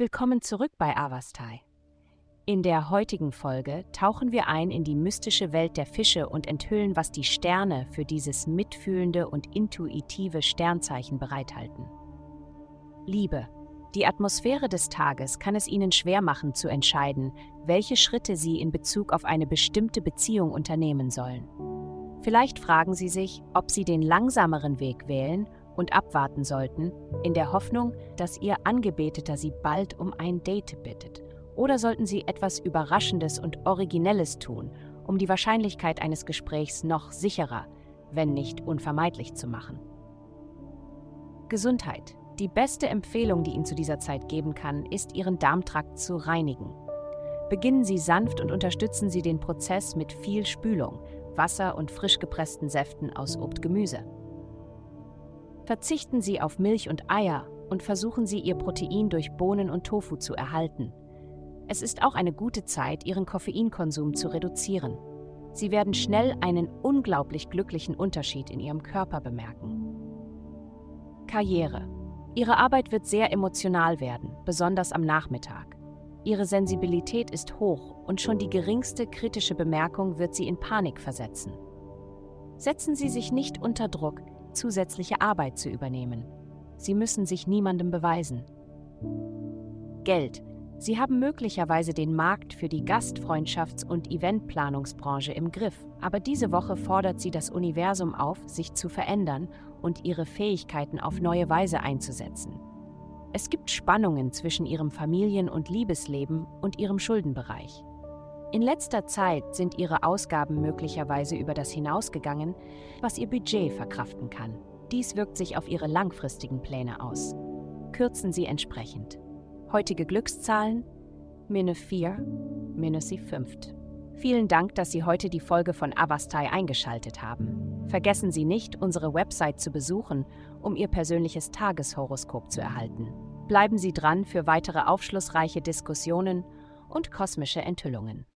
Willkommen zurück bei Avastai. In der heutigen Folge tauchen wir ein in die mystische Welt der Fische und enthüllen, was die Sterne für dieses mitfühlende und intuitive Sternzeichen bereithalten. Liebe. Die Atmosphäre des Tages kann es Ihnen schwer machen zu entscheiden, welche Schritte Sie in Bezug auf eine bestimmte Beziehung unternehmen sollen. Vielleicht fragen Sie sich, ob Sie den langsameren Weg wählen und abwarten sollten, in der Hoffnung, dass Ihr Angebeteter Sie bald um ein Date bittet. Oder sollten Sie etwas Überraschendes und Originelles tun, um die Wahrscheinlichkeit eines Gesprächs noch sicherer, wenn nicht unvermeidlich zu machen. Gesundheit. Die beste Empfehlung, die Ihnen zu dieser Zeit geben kann, ist, Ihren Darmtrakt zu reinigen. Beginnen Sie sanft und unterstützen Sie den Prozess mit viel Spülung, Wasser und frisch gepressten Säften aus Obstgemüse. Verzichten Sie auf Milch und Eier und versuchen Sie Ihr Protein durch Bohnen und Tofu zu erhalten. Es ist auch eine gute Zeit, Ihren Koffeinkonsum zu reduzieren. Sie werden schnell einen unglaublich glücklichen Unterschied in Ihrem Körper bemerken. Karriere. Ihre Arbeit wird sehr emotional werden, besonders am Nachmittag. Ihre Sensibilität ist hoch und schon die geringste kritische Bemerkung wird Sie in Panik versetzen. Setzen Sie sich nicht unter Druck, zusätzliche Arbeit zu übernehmen. Sie müssen sich niemandem beweisen. Geld. Sie haben möglicherweise den Markt für die Gastfreundschafts- und Eventplanungsbranche im Griff, aber diese Woche fordert sie das Universum auf, sich zu verändern und ihre Fähigkeiten auf neue Weise einzusetzen. Es gibt Spannungen zwischen ihrem Familien- und Liebesleben und ihrem Schuldenbereich. In letzter Zeit sind ihre Ausgaben möglicherweise über das hinausgegangen, was ihr Budget verkraften kann. Dies wirkt sich auf ihre langfristigen Pläne aus. Kürzen Sie entsprechend. Heutige Glückszahlen: Minus 4, Minus 5. Vielen Dank, dass Sie heute die Folge von Avastai eingeschaltet haben. Vergessen Sie nicht, unsere Website zu besuchen, um Ihr persönliches Tageshoroskop zu erhalten. Bleiben Sie dran für weitere aufschlussreiche Diskussionen und kosmische Enthüllungen.